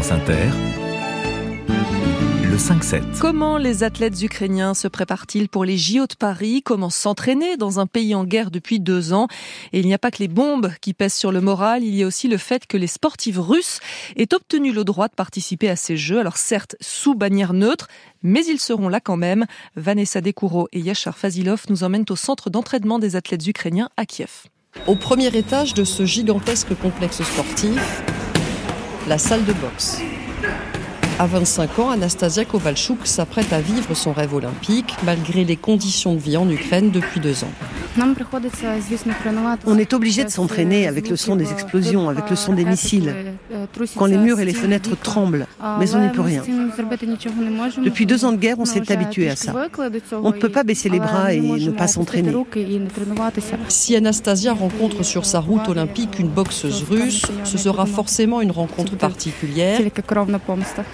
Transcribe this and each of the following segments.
France Inter, le 5-7. Comment les athlètes ukrainiens se préparent-ils pour les JO de Paris? Comment s'entraîner dans un pays en guerre depuis deux ans? Et il n'y a pas que les bombes qui pèsent sur le moral, il y a aussi le fait que les sportifs russes aient obtenu le droit de participer à ces Jeux. Alors certes, sous bannière neutre, mais ils seront là quand même. Vanessa Dekouro et Yachar Fazilov nous emmènent au centre d'entraînement des athlètes ukrainiens à Kiev. Au premier étage de ce gigantesque complexe sportif, la salle de boxe. À 25 ans, Anastasia Kovalchuk s'apprête à vivre son rêve olympique malgré les conditions de vie en Ukraine depuis deux ans. On est obligé de s'entraîner avec le son des explosions, avec le son des missiles, quand les murs et les fenêtres tremblent, mais on n'y peut rien. Depuis deux ans de guerre, on s'est habitué à ça. On ne peut pas baisser les bras et ne pas s'entraîner. Si Anastasia rencontre sur sa route olympique une boxeuse russe, ce sera forcément une rencontre particulière.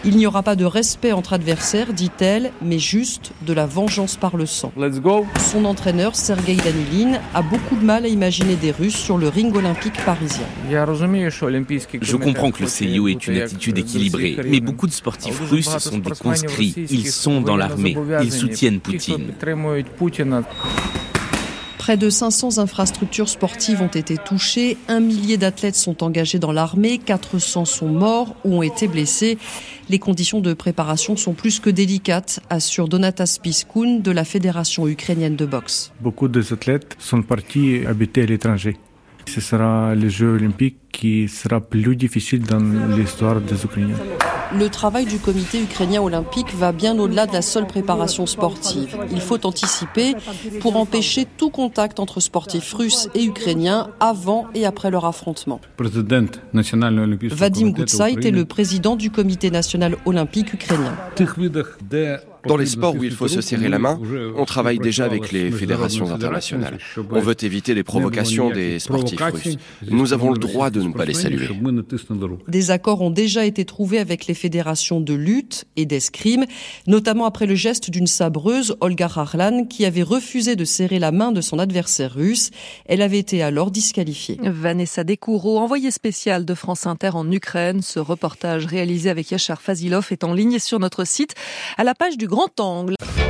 Il n'y aura pas de respect entre adversaires, dit-elle, mais juste de la vengeance par le sang. Son entraîneur, Sergei Danilin, a beaucoup de mal à imaginer des Russes sur le ring olympique parisien. Je comprends que le CIO est une attitude équilibrée, mais beaucoup de sportifs russes sont des conscrits. Ils sont dans l'armée. Ils soutiennent Poutine. Près de 500 infrastructures sportives ont été touchées, un millier d'athlètes sont engagés dans l'armée, 400 sont morts ou ont été blessés. Les conditions de préparation sont plus que délicates, assure Donatas Piskun de la Fédération ukrainienne de boxe. Beaucoup d'athlètes sont partis habiter à l'étranger. Ce sera les Jeux olympiques qui sera plus difficile dans l'histoire des Ukrainiens. Le travail du comité ukrainien olympique va bien au-delà de la seule préparation sportive. Il faut anticiper pour empêcher tout contact entre sportifs russes et ukrainiens avant et après leur affrontement. Vadim Goutsait est le président du comité national olympique ukrainien. Dans les sports où il faut se serrer la main, on travaille déjà avec les fédérations internationales. On veut éviter les provocations des sportifs russes. Nous avons le droit de ne pas les saluer. Des accords ont déjà été trouvés avec les fédérations de lutte et d'escrime, notamment après le geste d'une sabreuse, Olga Harlan, qui avait refusé de serrer la main de son adversaire russe. Elle avait été alors disqualifiée. Vanessa Dekouro, envoyée spéciale de France Inter en Ukraine. Ce reportage réalisé avec Yachar Fazilov est en ligne sur notre site à la page du grand angle.